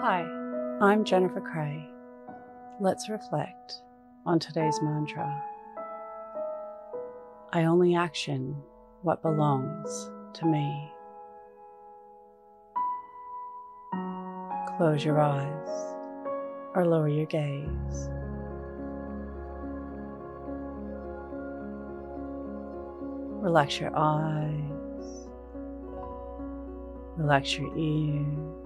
Hi, I'm Jennifer Cray. Let's reflect on today's mantra. I only action what belongs to me. Close your eyes or lower your gaze. Relax your eyes, relax your ears,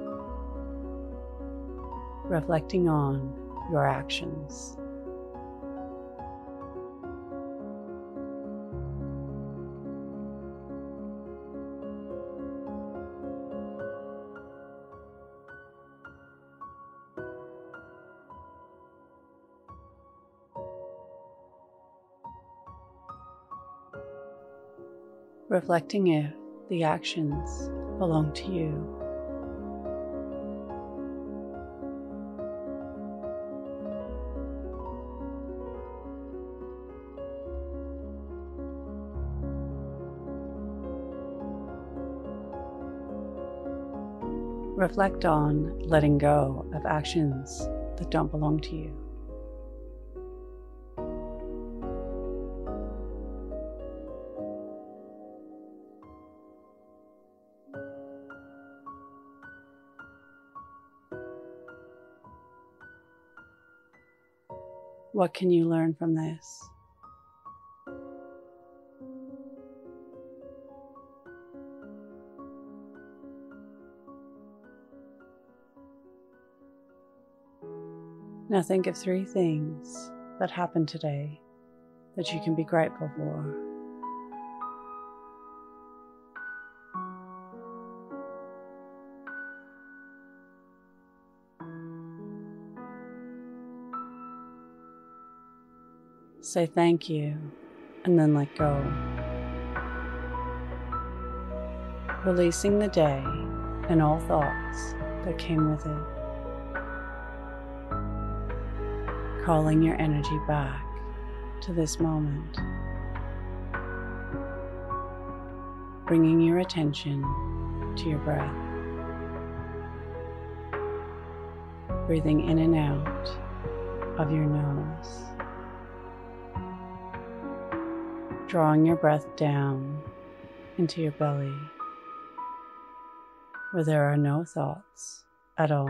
reflecting on your actions. reflecting if the actions belong to you. Reflect on letting go of actions that don't belong to you. What can you learn from this? Now think of three things that happened today that you can be grateful for. Say thank you and then let go. Releasing the day and all thoughts that came with it. Calling your energy back to this moment. Bringing your attention to your breath. Breathing in and out of your nose. drawing your breath down into your belly where there are no thoughts at all.